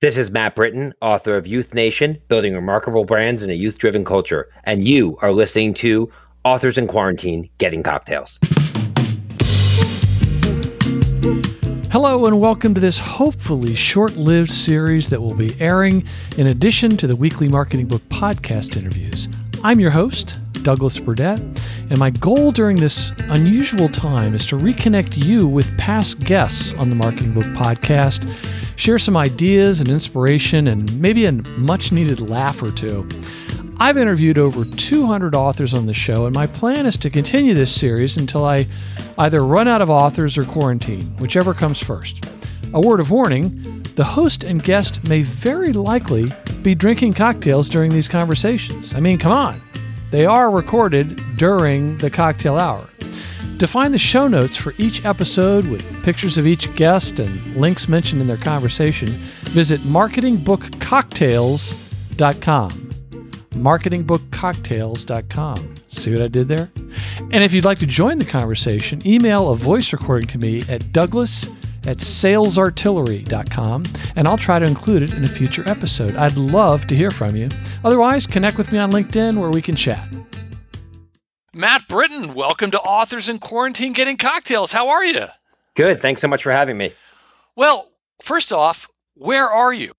This is Matt Britton, author of YouthNation Building Remarkable Brands in a Youth Driven Culture. And you are listening to Authors in Quarantine Getting Cocktails. Hello, and welcome to this hopefully short lived series that will be airing in addition to the weekly Marketing Book podcast interviews. I'm your host, Douglas Burdett, and my goal during this unusual time is to reconnect you with past guests on the Marketing Book podcast share some ideas and inspiration, and maybe a much needed laugh or two. I've interviewed over 200 authors on the show, and my plan is to continue this series until I either run out of authors or quarantine, whichever comes first. A word of warning the host and guest may very likely be drinking cocktails during these conversations. I mean, come on. They are recorded during the cocktail hour. To find the show notes for each episode with pictures of each guest and links mentioned in their conversation, visit marketingbookcocktails.com. Marketingbookcocktails.com. See what I did there? And if you'd like to join the conversation, email a voice recording to me at douglas at salesartillery.com and I'll try to include it in a future episode. I'd love to hear from you. Otherwise, connect with me on LinkedIn where we can chat. Matt Britton, welcome to Authors in Quarantine Getting Cocktails. How are you? Good. Thanks so much for having me. Well, first off, where are you?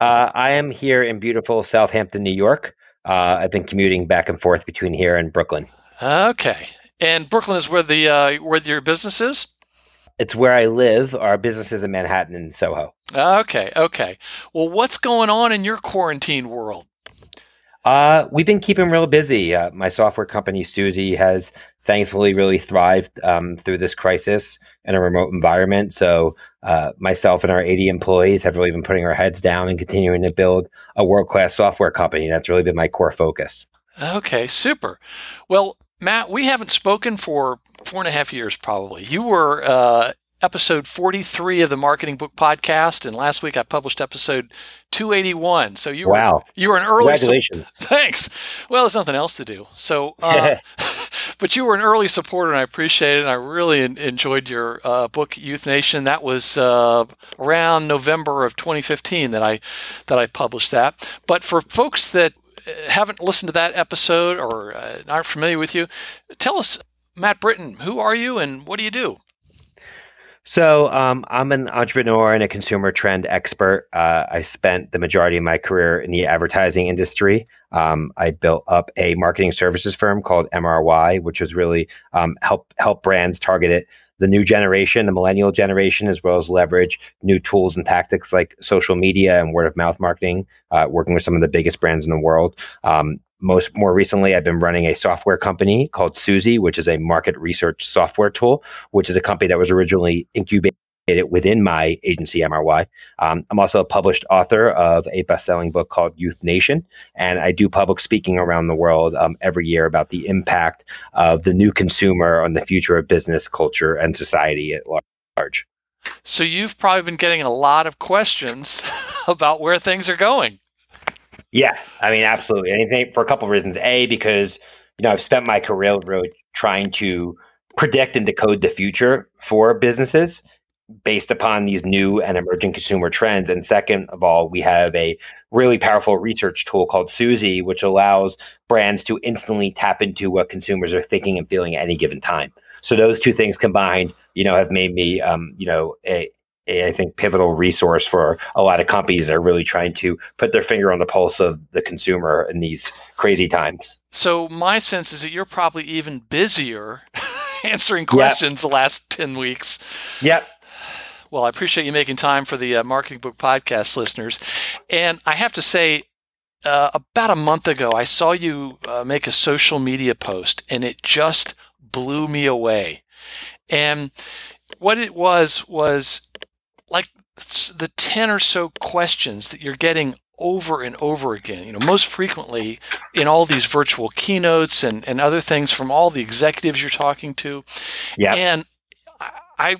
Uh, I am here in beautiful Southampton, New York. Uh, I've been commuting back and forth between here and Brooklyn. Okay, and Brooklyn is where the uh, where your business is. It's where I live. Our business is in Manhattan and Soho. Okay, okay. Well, what's going on in your quarantine world? Uh, we've been keeping real busy. Uh, my software company, Suzy, has thankfully really thrived um, through this crisis in a remote environment. So, uh, myself and our 80 employees have really been putting our heads down and continuing to build a world class software company. That's really been my core focus. Okay, super. Well, Matt, we haven't spoken for four and a half years, probably. You were uh, episode 43 of the Marketing Book Podcast, and last week I published episode 281. So you wow. were you were an early congratulations. Su- thanks. Well, there's nothing else to do. So, uh, but you were an early supporter, and I appreciate it. And I really in- enjoyed your uh, book, YouthNation. That was uh, around November of 2015 that I that I published that. But for folks that uh, haven't listened to that episode or uh, aren't familiar with you, tell us, Matt Britton, who are you and what do you do? So um, I'm an entrepreneur and a consumer trend expert. Uh, I spent the majority of my career in the advertising industry. Um, I built up a marketing services firm called MRY, which was really um, help help brands target it the new generation, the millennial generation, as well as leverage new tools and tactics like social media and word of mouth marketing, uh, working with some of the biggest brands in the world. Um, most more recently, I've been running a software company called Suzy, which is a market research software tool, which is a company that was originally incubated within my agency MRY. Um, I'm also a published author of a best-selling book called YouthNation, and I do public speaking around the world um, every year about the impact of the new consumer on the future of business, culture, and society at large. So you've probably been getting a lot of questions about where things are going. Yeah, I mean, absolutely. Anything for a couple of reasons. A, because you know I've spent my career really trying to predict and decode the future for businesses based upon these new and emerging consumer trends. And second of all, we have a really powerful research tool called Suzy, which allows brands to instantly tap into what consumers are thinking and feeling at any given time. So those two things combined, you know, have made me, um, you know, a, a, I think, pivotal resource for a lot of companies that are really trying to put their finger on the pulse of the consumer in these crazy times. So, my sense is that you're probably even busier answering questions yep. the last 10 weeks. Yep. Well, I appreciate you making time for the uh, Marketing Book Podcast listeners. And I have to say, uh, about a month ago, I saw you uh, make a social media post, and it just blew me away. And what it was was like the 10 or so questions that you're getting over and over again, you know, most frequently in all these virtual keynotes and, and other things from all the executives you're talking to. Yeah. And I,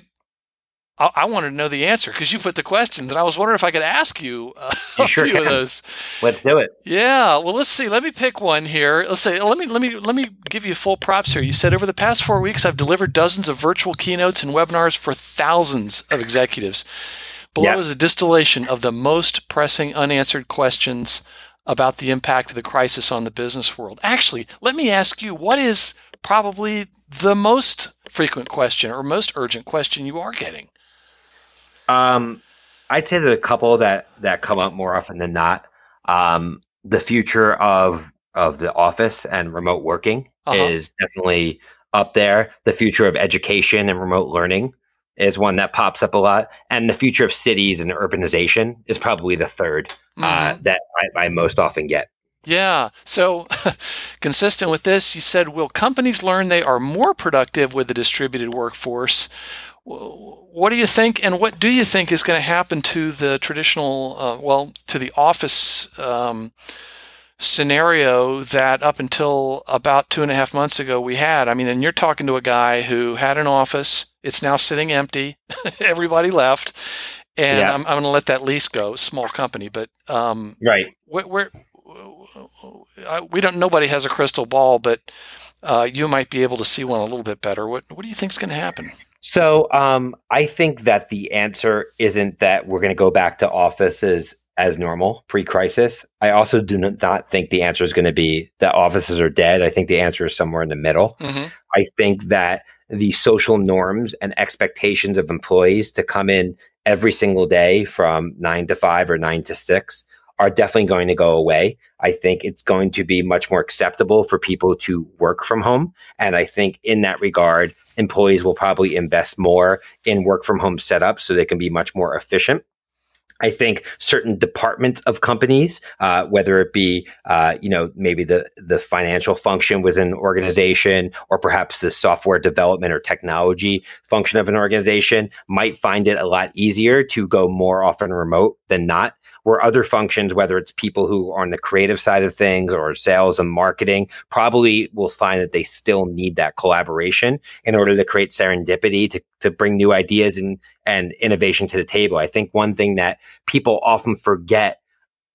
I, I wanted to know the answer because you put the questions, and I was wondering if I could ask you uh, you a sure few can. of those. Let's do it. Yeah. Well, let's see. Let me pick one here. Let's say. Let me let me let me give you full props here. You said over the past four weeks, I've delivered dozens of virtual keynotes and webinars for thousands of executives. Below Yep. is a distillation of the most pressing unanswered questions about the impact of the crisis on the business world. Actually, let me ask you what is probably the most frequent question or most urgent question you are getting? Um, I'd say there's a couple that that come up more often than not. Um, the future of of the office and remote working Uh-huh. is definitely up there. The future of education and remote learning is one that pops up a lot, and the future of cities and urbanization is probably the 3rd uh, Mhm. that I, I most often get. Yeah. So, consistent with this, you said, will companies learn they are more productive with a distributed workforce? What do you think, and what do you think is going to happen to the traditional, uh, well, to the office um, scenario that up until about two and a half months ago we had? I mean, and you're talking to a guy who had an office, it's now sitting empty, everybody left. And Yeah. I'm, I'm going to let that lease go, small company, but um, Right. where, where uh, we don't nobody has a crystal ball but uh, you might be able to see one a little bit better what what do you think is going to happen So um, I think that the answer isn't that we're going to go back to offices as normal pre-crisis. I also do not think the answer is going to be that offices are dead. I think the answer is somewhere in the middle. mm-hmm. I think that the social norms and expectations of employees to come in every single day from nine to five or nine to six are definitely going to go away. I think it's going to be much more acceptable for people to work from home. And I think in that regard, employees will probably invest more in work from home setups so they can be much more efficient. I think certain departments of companies, uh, whether it be uh, you know maybe the the financial function within an organization, or perhaps the software development or technology function of an organization, might find it a lot easier to go more often remote than not. Where other functions, whether it's people who are on the creative side of things or sales and marketing, probably will find that they still need that collaboration in order to create serendipity to to bring new ideas and and innovation to the table. I think one thing that people often forget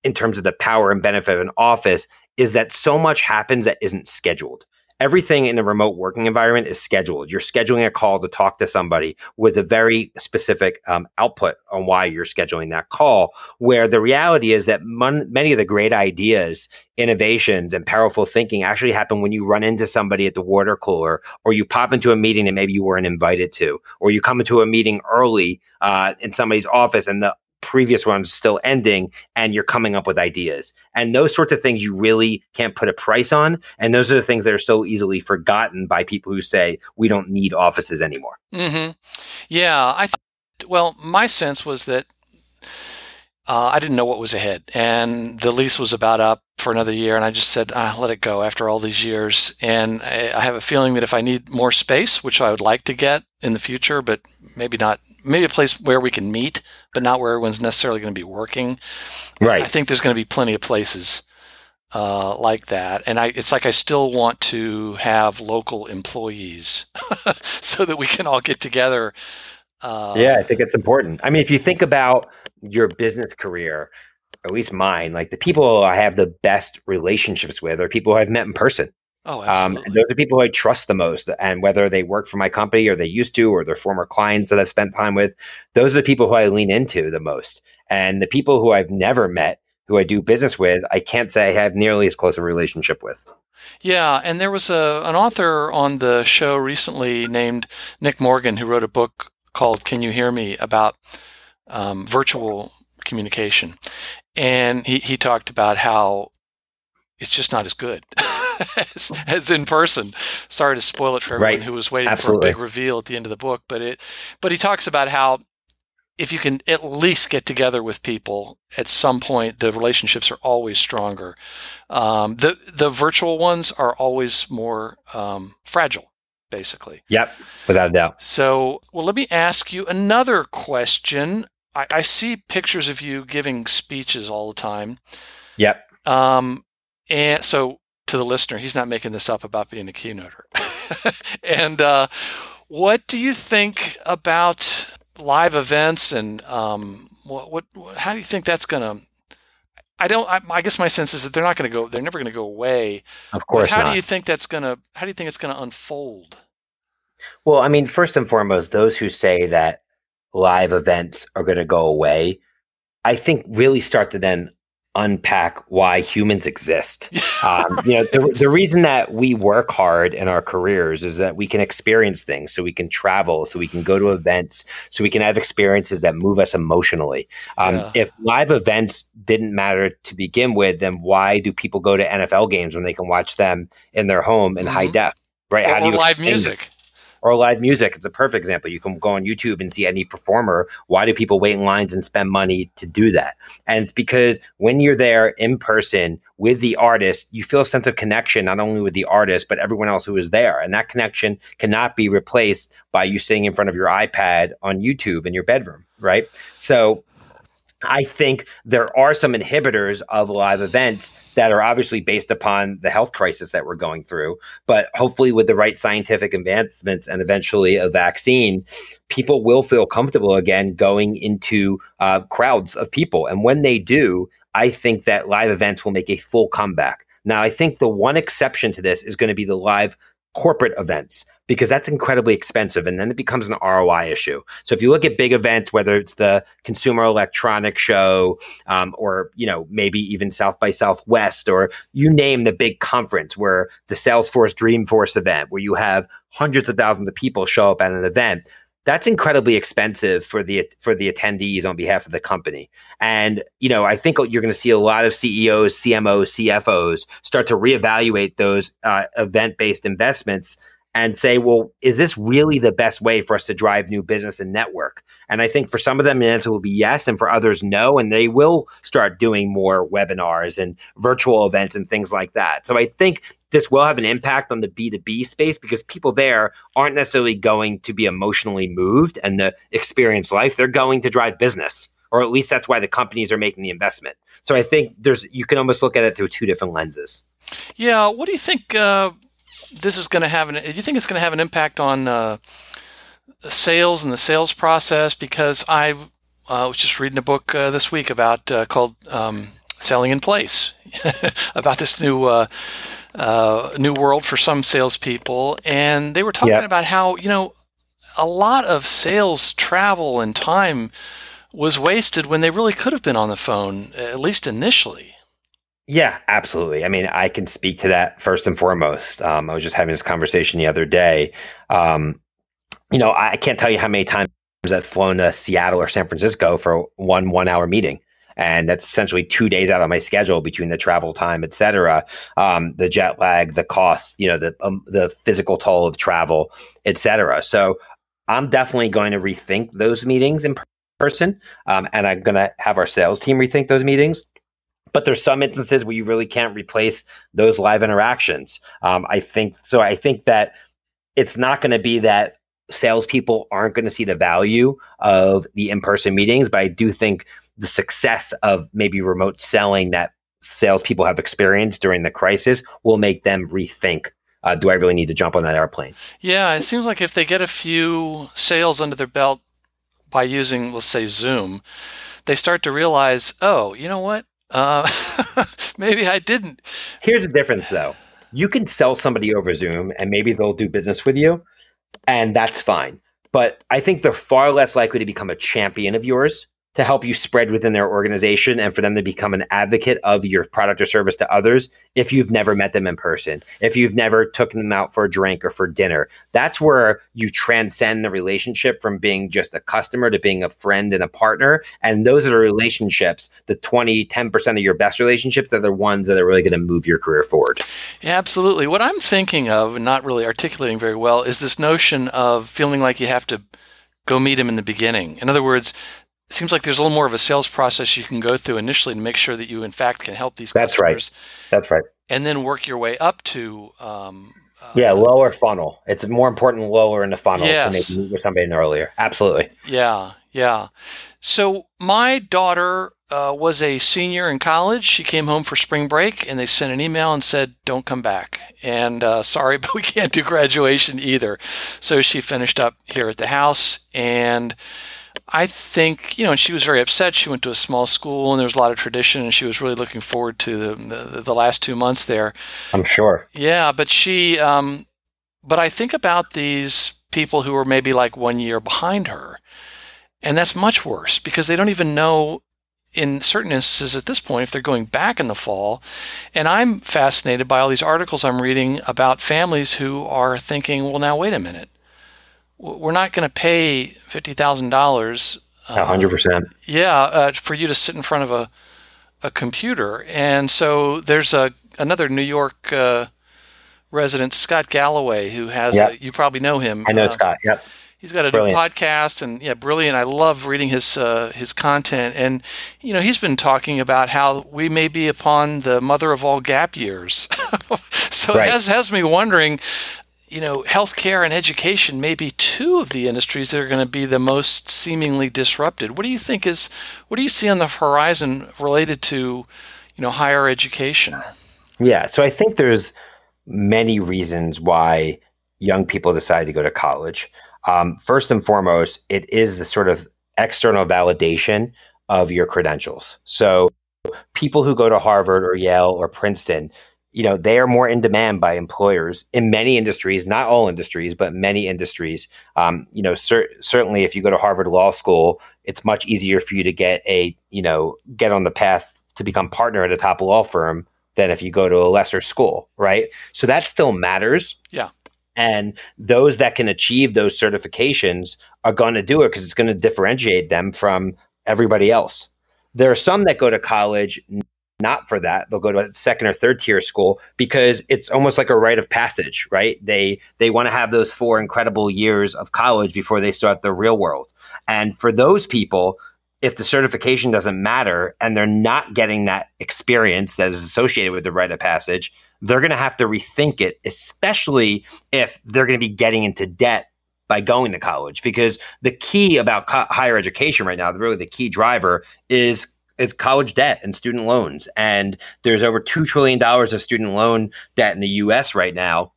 in terms of the power and benefit of an office is that so much happens that isn't scheduled. Everything in a remote working environment is scheduled. You're scheduling a call to talk to somebody with a very specific um, output on why you're scheduling that call. Where the reality is that mon- many of the great ideas, innovations, and powerful thinking actually happen when you run into somebody at the water cooler, or you pop into a meeting that maybe you weren't invited to, or you come into a meeting early uh, in somebody's office and the previous one's still ending and you're coming up with ideas and those sorts of things you really can't put a price on and those are the things that are so easily forgotten by people who say we don't need offices anymore Mm-hmm. Yeah, I. Th- well, my sense was that uh, I didn't know what was ahead, and the lease was about up for another year, and I just said, ah, "Let it go." After all these years, and I, I have a feeling that if I need more space, which I would like to get in the future, but maybe not, maybe a place where we can meet, but not where everyone's necessarily going to be working. right I think there's going to be plenty of places uh, like that, and I, it's like I still want to have local employees so that we can all get together. Uh, yeah i think it's important i mean if you think about your business career at least mine like the people i have the best relationships with are people who i've met in person Oh, Um, absolutely. those are people who I trust the most, and whether they work for my company or they used to, or they're former clients that I've spent time with, those are the people who I lean into the most. And the people who I've never met, who I do business with, I can't say I have nearly as close a relationship with. yeah, and there was a an author on the show recently named Nick Morgan who wrote a book called "Can You Hear Me?" about um, virtual communication, and he he talked about how it's just not as good as, as in person. Sorry to spoil it for everyone Right. who was waiting Absolutely. for a big reveal at the end of the book, but it but he talks about how if you can at least get together with people at some point, the relationships are always stronger. Um, the the virtual ones are always more um, fragile, basically. Yep, without a doubt. So, well, let me ask you another question. I, I see pictures of you giving speeches all the time. Yep. Um, and so, to the listener, he's not making this up about being a keynoter. and uh, what do you think about live events and um, what, what? How do you think that's going to? I don't. I, I guess my sense is that they're not going to go. They're never going to go away. Of But course how not. do you think that's going to? How do you think it's going to unfold? Well, I mean, first and foremost, those who say that live events are going to go away, I think really start to then unpack why humans exist. Um, you know, the, the reason that we work hard in our careers is that we can experience things, so we can travel, so we can go to events, so we can have experiences that move us emotionally. Um, yeah. If live events didn't matter to begin with, then why do people go to NFL games when they can watch them in their home in mm-hmm. high def? Right? Or, How do you live music? Or live music. It's a perfect example. You can go on YouTube and see any performer. Why do people wait in lines and spend money to do that? And it's because when you're there in person with the artist, you feel a sense of connection, not only with the artist, but everyone else who is there. And that connection cannot be replaced by you sitting in front of your iPad on YouTube in your bedroom, right? So I think there are some inhibitors of live events that are obviously based upon the health crisis that we're going through. But hopefully, with the right scientific advancements and eventually a vaccine, people will feel comfortable again going into uh, crowds of people. And when they do, I think that live events will make a full comeback. Now, I think the one exception to this is going to be the live corporate events because that's incredibly expensive and then it becomes an ROI issue. So if you look at big events, whether it's the Consumer Electronics Show um, or you know maybe even South by Southwest or you name the big conference where the Salesforce Dreamforce event where you have hundreds of thousands of people show up at an event, that's incredibly expensive for the for the attendees on behalf of the company. And you know, I think you're going to see a lot of CEOs, CMOs, CFOs start to reevaluate those uh, event based investments and say, well, is this really the best way for us to drive new business and network? And I think for some of them, the answer will be yes, and for others, no. And they will start doing more webinars and virtual events and things like that. So I think this will have an impact on the B2B space because people there aren't necessarily going to be emotionally moved and the experience life. They're going to drive business, or at least that's why the companies are making the investment. So I think there's you can almost look at it through two different lenses. Yeah. What do you think? Uh this is going to have an. Do you think it's going to have an impact on uh, sales and the sales process? Because I uh, was just reading a book uh, this week about uh, called um, "Selling in Place," about this new uh, uh, new world for some salespeople, and they were talking about how you know a lot of sales travel and time was wasted when they really could have been on the phone, at least initially. Yeah, absolutely. I mean, I can speak to that first and foremost. Um, I was just having this conversation the other day. Um, you know, I can't tell you how many times I've flown to Seattle or San Francisco for one one hour meeting. And that's essentially two days out of my schedule between the travel time, et cetera, um, the jet lag, the cost, you know, the um, the physical toll of travel, et cetera. So I'm definitely going to rethink those meetings in person, um, and I'm going to have our sales team rethink those meetings but there's some instances where you really can't replace those live interactions. Um, I think so. I think that it's not going to be that salespeople aren't going to see the value of the in-person meetings, but I do think the success of maybe remote selling that salespeople have experienced during the crisis will make them rethink. Uh, do I really need to jump on that airplane? Yeah, it seems like if they get a few sales under their belt by using, let's say, Zoom, they start to realize, oh, you know what? Uh, maybe I didn't. Here's the difference, though. You can sell somebody over Zoom, and maybe they'll do business with you, and that's fine. But I think they're far less likely to become a champion of yours to help you spread within their organization and for them to become an advocate of your product or service to others if you've never met them in person if you've never taken them out for a drink or for dinner. That's where you transcend the relationship from being just a customer to being a friend and a partner. And those are the relationships the 20 10% of your best relationships are the ones that are really going to move your career forward. Yeah, absolutely. What i'm thinking of and not really articulating very well is this notion of feeling like you have to go meet him in the beginning. In other words, it seems like there's a little more of a sales process you can go through initially to make sure that you in fact can help these That's customers. right. That's right. And then work your way up to um, uh, yeah, lower funnel. It's more important lower in the funnel yes. to make with somebody earlier. Absolutely. Yeah, yeah. So my daughter uh, was a senior in college. She came home for spring break, and they sent an email and said, "Don't come back." And uh, sorry, but we can't do graduation either. So she finished up here at the house, and I think, you know, she was very upset. She went to a small school and there was a lot of tradition and she was really looking forward to the, the, the last two months there. I'm sure. Yeah, but she, um, but I think about these people who are maybe like one year behind her. And that's much worse because they don't even know in certain instances at this point if they're going back in the fall. And I'm fascinated by all these articles I'm reading about families who are thinking, well, now wait a minute. We're not going to pay $50,000. Uh, 100%. Yeah, uh, for you to sit in front of a, a computer. And so there's a another New York uh, resident, Scott Galloway, who has, yep. a, you probably know him. I know uh, Scott, yep He's got a brilliant. new podcast, and yeah, brilliant. I love reading his uh, his content, and you know, he's been talking about how we may be upon the mother of all gap years. so right. it has has me wondering. You know, healthcare and education may be two of the industries that are going to be the most seemingly disrupted. What do you think is? What do you see on the horizon related to, you know, higher education? Yeah, so I think there's many reasons why young people decide to go to college. Um, first and foremost, it is the sort of external validation of your credentials. So people who go to Harvard or Yale or Princeton, you know, they are more in demand by employers in many industries, not all industries, but many industries. Um, you know, cer- certainly if you go to Harvard Law School, it's much easier for you to get a, you know, get on the path to become partner at a top law firm than if you go to a lesser school, right? So that still matters. Yeah. And those that can achieve those certifications are going to do it because it's going to differentiate them from everybody else. There are some that go to college not for that. They'll go to a second or third tier school because it's almost like a rite of passage, right? They they want to have those four incredible years of college before they start the real world. And for those people, if the certification doesn't matter and they're not getting that experience that is associated with the rite of passage, they're going to have to rethink it, especially if they're going to be getting into debt by going to college. Because the key about co- higher education right now, really the key driver is is college debt and student loans. And there's over two trillion dollars of student loan debt in the U.S. right now.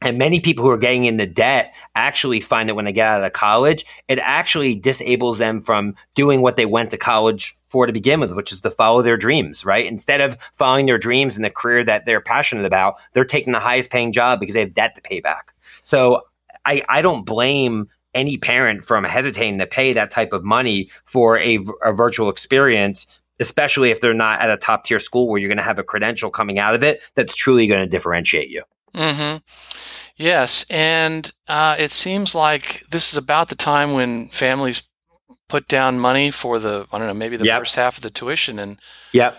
And many people who are getting into debt actually find that when they get out of college, it actually disables them from doing what they went to college for to begin with, which is to follow their dreams, right? Instead of following their dreams in the career that they're passionate about, they're taking the highest paying job because they have debt to pay back. So I, I don't blame any parent from hesitating to pay that type of money for a, a virtual experience especially if they're not at a top tier school where you're going to have a credential coming out of it that's truly going to differentiate you. Mm-hmm. Yes, and uh, it seems like this is about the time when families put down money for the I don't know maybe the yep. first half of the tuition, and yep,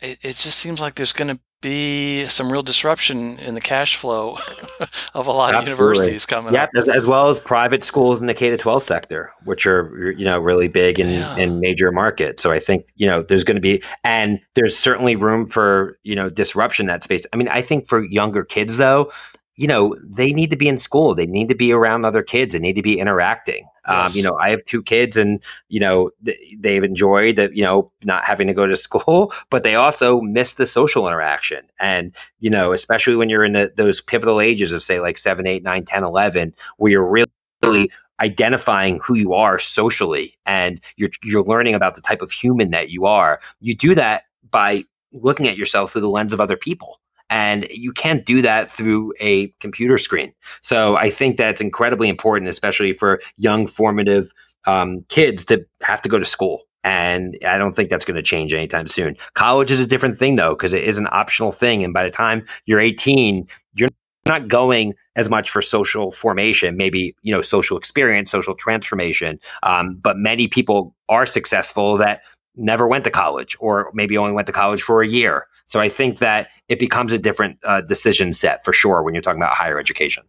it, it just seems like there's going to be some real disruption in the cash flow of a lot Absolutely. of universities coming yep, up. As, as well as private schools in the K to 12 sector, which are you know really big in yeah. in major markets. So I think you know there's going to be and there's certainly room for you know disruption in that space. I mean, I think for younger kids though, you know, they need to be in school. They need to be around other kids. They need to be interacting. Yes. Um, you know, I have two kids, and you know, th- they've enjoyed that. You know, not having to go to school, but they also miss the social interaction. And you know, especially when you're in the, those pivotal ages of say like seven, eight, nine, 10, 11, where you're really, really identifying who you are socially, and you're you're learning about the type of human that you are. You do that by looking at yourself through the lens of other people and you can't do that through a computer screen. So I think that's incredibly important, especially for young, formative um, kids to have to go to school. And I don't think that's going to change anytime soon. College is a different thing, though, because it is an optional thing. And by the time you're 18, you're not going as much for social formation, maybe you know social experience, social transformation. Um, but many people are successful that never went to college, or maybe only went to college for a year. So I think that it becomes a different uh, decision set for sure when you're talking about higher education.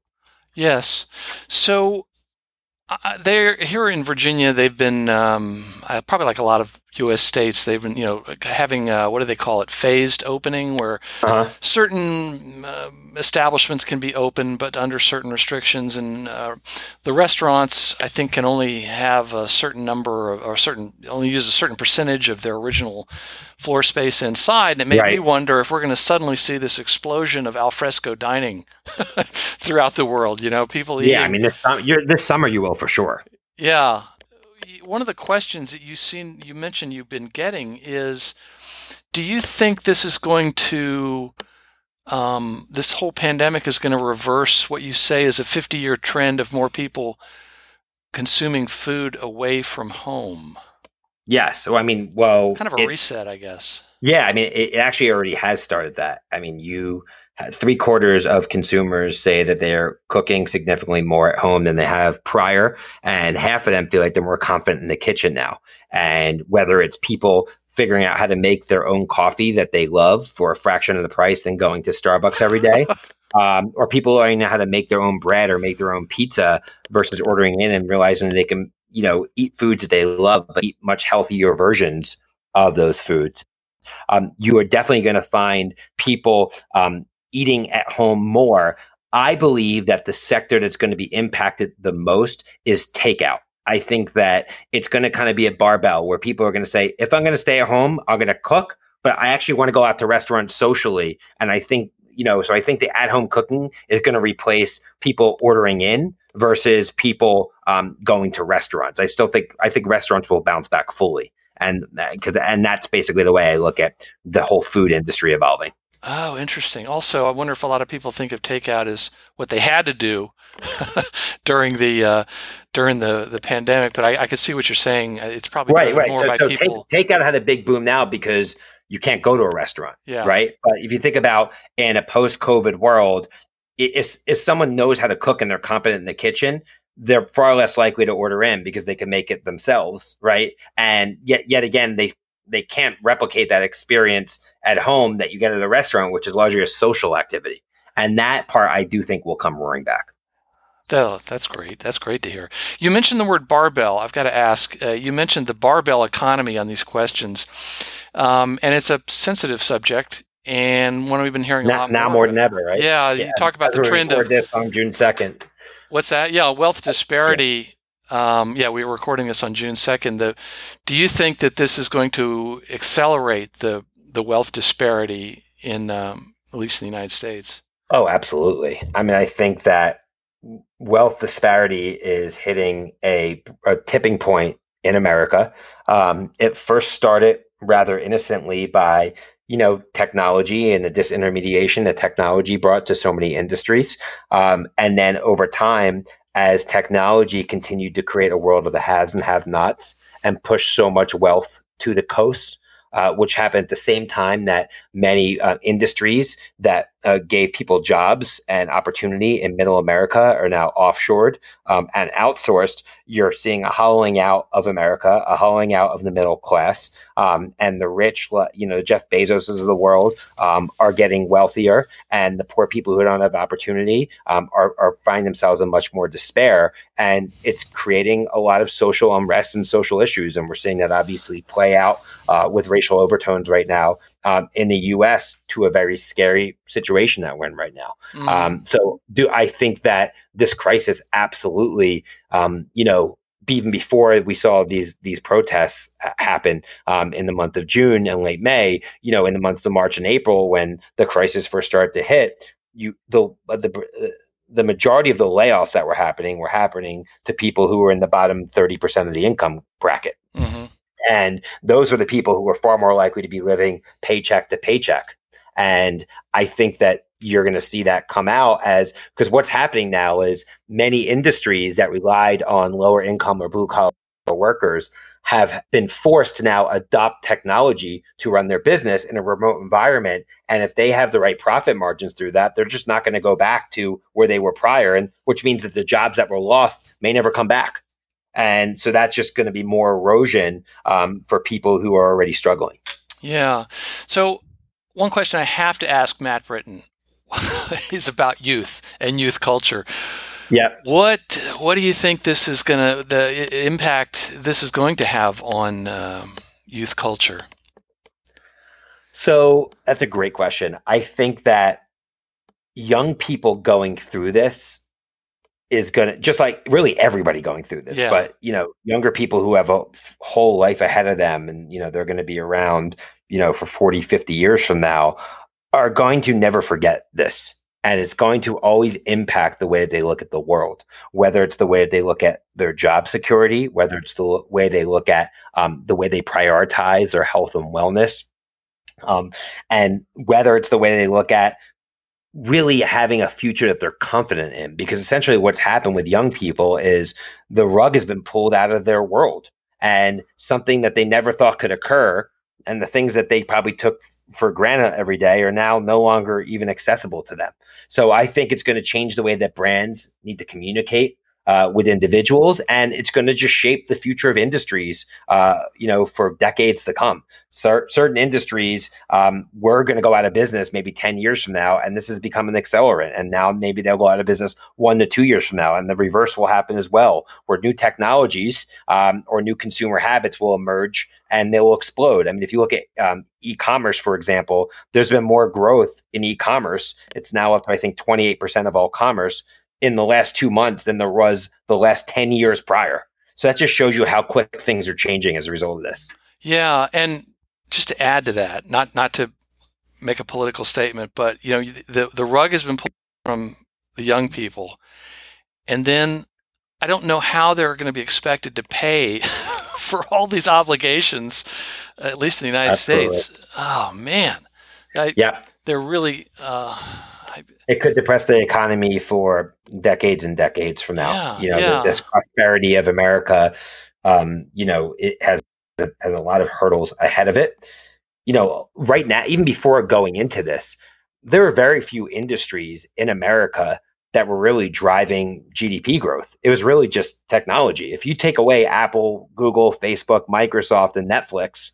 Yes. So uh, they're here in Virginia. They've been um, uh, probably like a lot of U.S. states. They've been, you know, having uh, what do they call it? Phased opening, where uh-huh. certain uh, establishments can be open, but under certain restrictions. And uh, the restaurants, I think, can only have a certain number of, or certain only use a certain percentage of their original floor space inside. And it made right. me wonder if we're going to suddenly see this explosion of alfresco dining throughout the world. You know, people eating. Yeah, I mean, this, this summer you will for sure. Yeah, one of the questions that you seen you mentioned you've been getting is, do you think this is going to um, this whole pandemic is going to reverse what you say is a 50 year trend of more people consuming food away from home. Yes. So I mean, well, kind of a it, reset, I guess. Yeah, I mean, it, it actually already has started that. I mean, you three quarters of consumers say that they're cooking significantly more at home than they have prior, and half of them feel like they're more confident in the kitchen now. And whether it's people figuring out how to make their own coffee that they love for a fraction of the price than going to Starbucks every day. um, or people learning how to make their own bread or make their own pizza versus ordering in and realizing they can, you know, eat foods that they love, but eat much healthier versions of those foods. Um, you are definitely going to find people um, eating at home more. I believe that the sector that's going to be impacted the most is takeout. I think that it's going to kind of be a barbell where people are going to say, if I'm going to stay at home, I'm going to cook, but I actually want to go out to restaurants socially. And I think, you know, so I think the at home cooking is going to replace people ordering in versus people um, going to restaurants. I still think, I think restaurants will bounce back fully. And because, uh, and that's basically the way I look at the whole food industry evolving. Oh, interesting. Also, I wonder if a lot of people think of takeout as what they had to do during the uh, during the, the pandemic. But I, I could see what you're saying. It's probably right, right. more so, by so people. Take, takeout had a big boom now because you can't go to a restaurant, yeah. right? But if you think about in a post-COVID world, if if someone knows how to cook and they're competent in the kitchen, they're far less likely to order in because they can make it themselves, right? And yet, yet again, they they can't replicate that experience at home that you get at a restaurant, which is largely a social activity. And that part I do think will come roaring back. Oh, that's great. That's great to hear. You mentioned the word barbell. I've got to ask. Uh, you mentioned the barbell economy on these questions, um, and it's a sensitive subject and one we've been hearing now, a lot now more, more than ever, right? Yeah, yeah, you talk about the trend of this on June second. What's that? Yeah, wealth disparity um, yeah, we were recording this on June second. Do you think that this is going to accelerate the the wealth disparity in um, at least in the United States? Oh, absolutely. I mean, I think that wealth disparity is hitting a, a tipping point in America. Um, it first started rather innocently by you know technology and the disintermediation that technology brought to so many industries. Um, and then over time as technology continued to create a world of the haves and have nots and push so much wealth to the coast uh, which happened at the same time that many uh, industries that uh, gave people jobs and opportunity in middle America are now offshored um, and outsourced. You're seeing a hollowing out of America, a hollowing out of the middle class, um, and the rich, you know, Jeff Bezoses of the world um, are getting wealthier, and the poor people who don't have opportunity um, are, are finding themselves in much more despair, and it's creating a lot of social unrest and social issues, and we're seeing that obviously play out uh, with racial overtones right now um, in the U.S. to a very scary situation that we're in right now. Mm. Um, so, do I think that this crisis absolutely, um, you know, even before we saw these these protests happen um, in the month of June and late May, you know, in the months of March and April when the crisis first started to hit, you the uh, the uh, the majority of the layoffs that were happening were happening to people who were in the bottom 30% of the income bracket. Mm-hmm. And those are the people who are far more likely to be living paycheck to paycheck. And I think that you're going to see that come out as because what's happening now is many industries that relied on lower income or blue collar workers have been forced to now adopt technology to run their business in a remote environment. And if they have the right profit margins through that, they're just not going to go back to where they were prior. And which means that the jobs that were lost may never come back. And so that's just going to be more erosion um, for people who are already struggling. Yeah. So, one question I have to ask Matt Britton is about youth and youth culture. Yeah. What What do you think this is going to the impact this is going to have on um, youth culture? So that's a great question. I think that young people going through this is going to just like really everybody going through this yeah. but you know younger people who have a whole life ahead of them and you know they're going to be around you know for 40 50 years from now are going to never forget this and it's going to always impact the way they look at the world whether it's the way they look at their job security whether it's the way they look at um, the way they prioritize their health and wellness um, and whether it's the way they look at really having a future that they're confident in because essentially what's happened with young people is the rug has been pulled out of their world and something that they never thought could occur and the things that they probably took for granted every day are now no longer even accessible to them. So I think it's going to change the way that brands need to communicate uh, with individuals, and it's going to just shape the future of industries, uh, you know, for decades to come. Cer- certain industries um, were going to go out of business maybe ten years from now, and this has become an accelerant. And now maybe they'll go out of business one to two years from now, and the reverse will happen as well, where new technologies um, or new consumer habits will emerge and they will explode. I mean, if you look at um, e-commerce, for example, there's been more growth in e-commerce. It's now up to I think 28% of all commerce in the last two months than there was the last 10 years prior. So that just shows you how quick things are changing as a result of this. Yeah. And just to add to that, not, not to make a political statement, but you know, the, the rug has been pulled from the young people. And then I don't know how they're going to be expected to pay for all these obligations, at least in the United Absolutely. States. Oh man. I, yeah. They're really, uh, it could depress the economy for decades and decades from now. Yeah, you know, yeah. this prosperity of America, um, you know, it has has a lot of hurdles ahead of it. You know, right now, even before going into this, there are very few industries in America that were really driving GDP growth. It was really just technology. If you take away Apple, Google, Facebook, Microsoft, and Netflix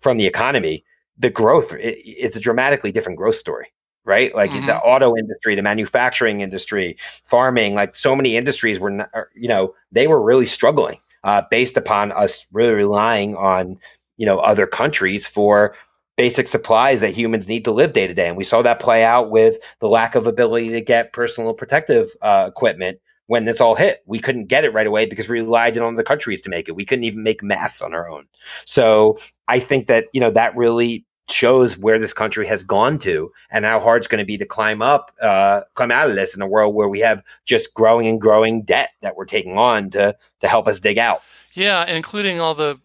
from the economy, the growth it, it's a dramatically different growth story right? Like mm-hmm. the auto industry, the manufacturing industry, farming, like so many industries were, not, you know, they were really struggling uh, based upon us really relying on, you know, other countries for basic supplies that humans need to live day to day. And we saw that play out with the lack of ability to get personal protective uh, equipment when this all hit. We couldn't get it right away because we relied on the countries to make it. We couldn't even make masks on our own. So I think that, you know, that really shows where this country has gone to and how hard it's going to be to climb up, uh, come out of this in a world where we have just growing and growing debt that we're taking on to to help us dig out. Yeah, including all the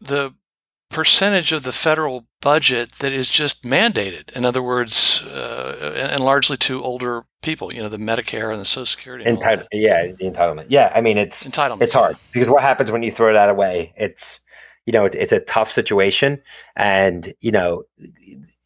the percentage of the federal budget that is just mandated. In other words, uh, and largely to older people. You know, the Medicare and the Social Security. Entitle- yeah, the entitlement. Yeah, I mean, it's entitlement. It's hard because what happens when you throw that away? It's you know, it's, it's a tough situation. And, you know,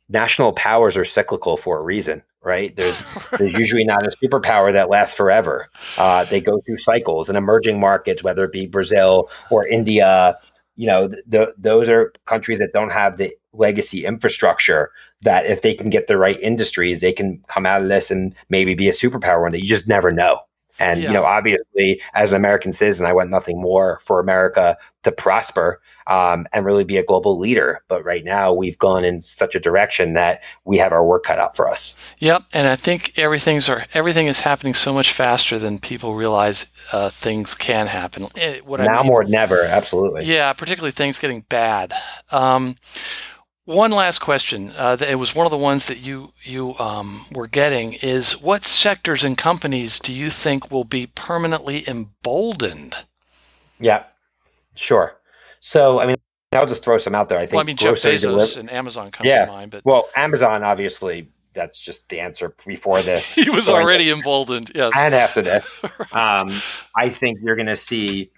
national powers are cyclical for a reason, right? There's there's usually not a superpower that lasts forever. Uh, they go through cycles. and emerging markets, whether it be Brazil or India, you know, th- those are countries that don't have the legacy infrastructure that if they can get the right industries, they can come out of this and maybe be a superpower one day. You just never know. And yeah. you know, obviously, as an American citizen, I want nothing more for America to prosper um, and really be a global leader. But right now, we've gone in such a direction that we have our work cut out for us. Yep, and I think everything's are everything is happening so much faster than people realize uh, things can happen. Eh, what now I mean, more than ever, absolutely. Yeah, particularly things getting bad. Um, one last question. Uh, it was one of the ones that you you um, were getting. Is what sectors and companies do you think will be permanently emboldened? Yeah, sure. So I mean, I'll just throw some out there. I think. Well, I mean, Jeff Bezos deli- and Amazon comes yeah. to mind, but well, Amazon obviously that's just the answer before this. he was already emboldened, yes, and after this, um, I think you're going to see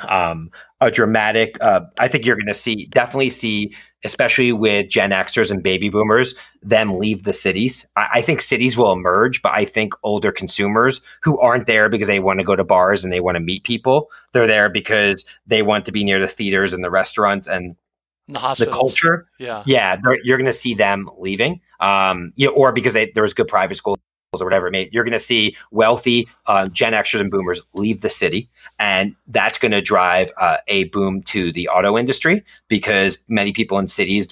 um, a dramatic. Uh, I think you're going to see definitely see, especially with Gen Xers and baby boomers, them leave the cities. I, I, think cities will emerge, but I think older consumers who aren't there because they want to go to bars and they want to meet people, they're there because they want to be near the theaters and the restaurants and the, the culture. Yeah, yeah, you're going to see them leaving. Um, you know, or because they, there was good private schools or whatever, mate, you're going to see wealthy uh, Gen Xers and Boomers leave the city, and that's going to drive uh, a boom to the auto industry because many people in cities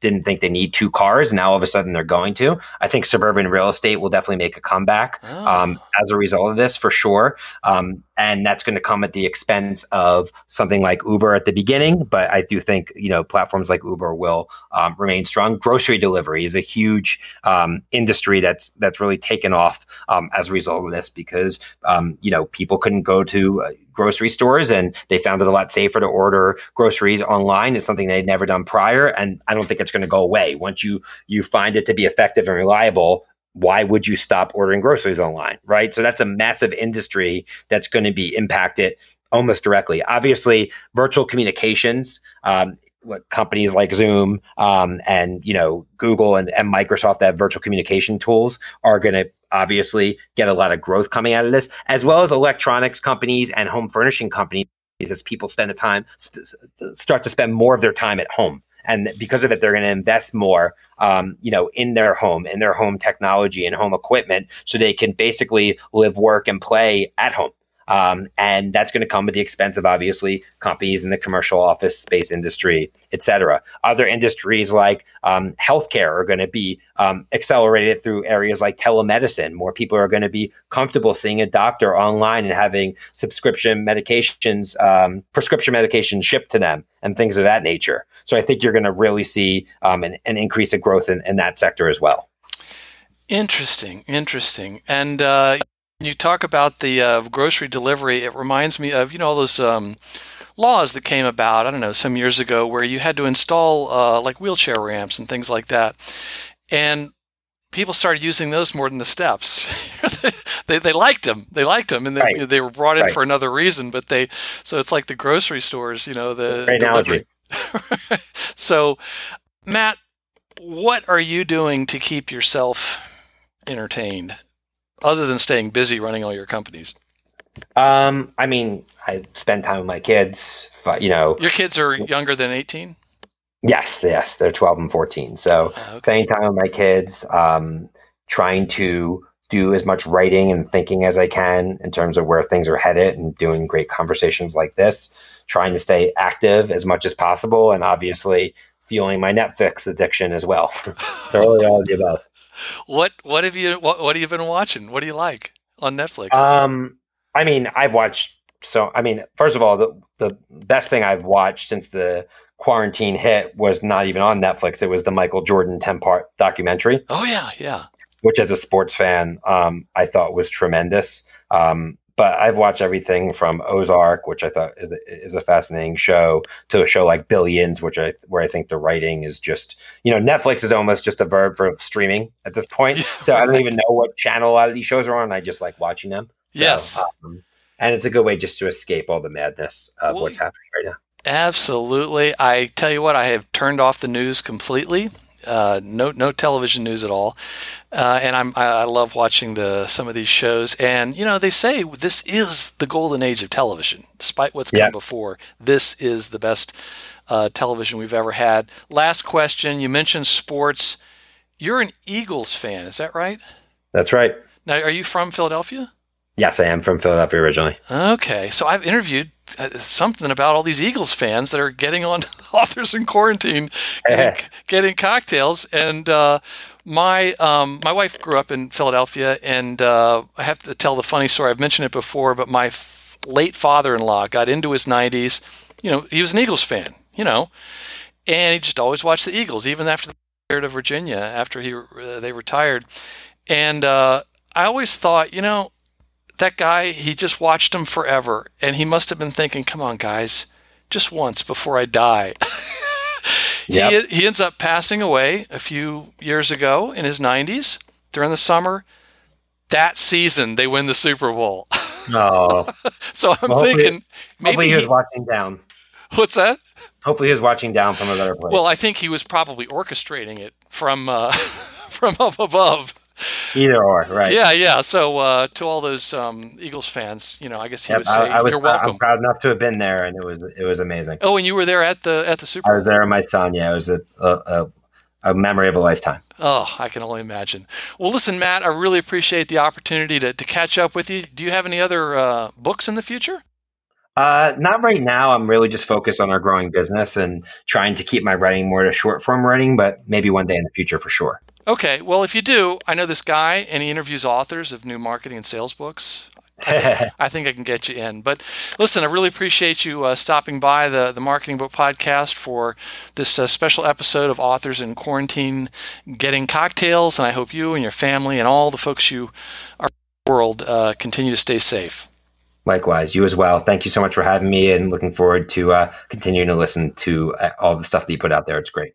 didn't think they need two cars. Now all of a sudden they're going to. I think suburban real estate will definitely make a comeback oh. um, as a result of this for sure. Um, and that's going to come at the expense of something like Uber at the beginning. But I do think you know platforms like Uber will um, remain strong. Grocery delivery is a huge um, industry that's that's really taken off um, as a result of this because um, you know people couldn't go to uh, grocery stores and they found it a lot safer to order groceries online. It's something they'd never done prior, and I don't think it's going to go away once you you find it to be effective and reliable why would you stop ordering groceries online? Right. So that's a massive industry that's going to be impacted almost directly. Obviously, virtual communications. Um, what companies like Zoom um, and you know Google and, and Microsoft that virtual communication tools are going to obviously get a lot of growth coming out of this, as well as electronics companies and home furnishing companies as people spend the time sp- start to spend more of their time at home and because of it they're going to invest more um, you know in their home in their home technology and home equipment so they can basically live work and play at home um, and that's going to come at the expense of obviously companies in the commercial office space industry, et cetera. Other industries like um, healthcare are going to be um, accelerated through areas like telemedicine. More people are going to be comfortable seeing a doctor online and having subscription medications, um, prescription medications shipped to them, and things of that nature. So I think you're going to really see um, an, an, increase of growth in, in that sector as well. Interesting, interesting. And uh, you talk about the uh, grocery delivery. It reminds me of you know all those um, laws that came about. I don't know some years ago where you had to install uh, like wheelchair ramps and things like that, and people started using those more than the steps. they, they liked them. They liked them, and they, right. they were brought in right. for another reason. But they so it's like the grocery stores. You know the Great delivery. so, Matt, what are you doing to keep yourself entertained? Other than staying busy running all your companies? Um, I mean, I spend time with my kids. You know, your kids are younger than eighteen. Yes, yes, they're twelve and fourteen. So ah, okay. spending time with my kids, um, trying to do as much writing and thinking as I can in terms of where things are headed, and doing great conversations like this. Trying to stay active as much as possible, and obviously fueling my Netflix addiction as well. so really all of the above what what have you what, what have you been watching? What do you like on Netflix? Um, I mean, I've watched so. I mean, first of all, the the best thing I've watched since the quarantine hit was not even on Netflix. It was the Michael Jordan ten part documentary. Oh yeah, yeah. Which, as a sports fan, um, I thought was tremendous. Um, but I've watched everything from Ozark, which I thought is a, is a fascinating show, to a show like Billions, which I where I think the writing is just you know Netflix is almost just a verb for streaming at this point. Yeah, so right. I don't even know what channel a lot of these shows are on. I just like watching them. So, yes, um, and it's a good way just to escape all the madness of well, what's happening right now. Absolutely. I tell you what, I have turned off the news completely uh, no no television news at all, uh, and I'm I love watching the some of these shows. And you know they say this is the golden age of television, despite what's come before. This is the best uh, television we've ever had. Last question: You mentioned sports. You're an Eagles fan, is that right? That's right. Now, are you from Philadelphia? Yes, I am from Philadelphia originally. Okay, so I've interviewed uh, something about all these Eagles fans that are getting on authors in quarantine, getting, getting cocktails, and uh, my um, my wife grew up in Philadelphia, and uh, I have to tell the funny story. I've mentioned it before, but my f- late father-in-law got into his 90s. You know, he was an Eagles fan. You know, and he just always watched the Eagles, even after they retired to Virginia after he uh, they retired, and uh, I always thought, you know that guy, he just watched him forever. And he must have been thinking, come on, guys, just once before I die. yep. he, he ends up passing away a few years ago in his 90s during the summer. That season, they win the Super Bowl. Oh. so I'm well, thinking maybe hopefully he was watching down. What's that? Hopefully he was watching down from a better place. Well, I think he was probably orchestrating it from uh, from up above. Either or, right? Yeah, yeah. So uh, to all those um, Eagles fans, you know, I guess he yep, would say, I, I was, "You're welcome." I'm proud enough to have been there, and it was it was amazing. Oh, and you were there at the at the Super. I was there my son. Yeah, it was a, a, a memory of a lifetime. Oh, I can only imagine. Well, listen, Matt, I really appreciate the opportunity to, to catch up with you. Do you have any other uh, books in the future? Uh, not right now. I'm really just focused on our growing business and trying to keep my writing more to short form writing, but maybe one day in the future for sure. Okay, well, if you do, I know this guy, and he interviews authors of new marketing and sales books. I think, I, think I can get you in. But listen, I really appreciate you uh, stopping by the, the Marketing Book Podcast for this uh, special episode of Authors in Quarantine Getting Cocktails. And I hope you and your family and all the folks you are in the world uh, continue to stay safe. Likewise, you as well. Thank you so much for having me and looking forward to uh, continuing to listen to uh, all the stuff that you put out there. It's great.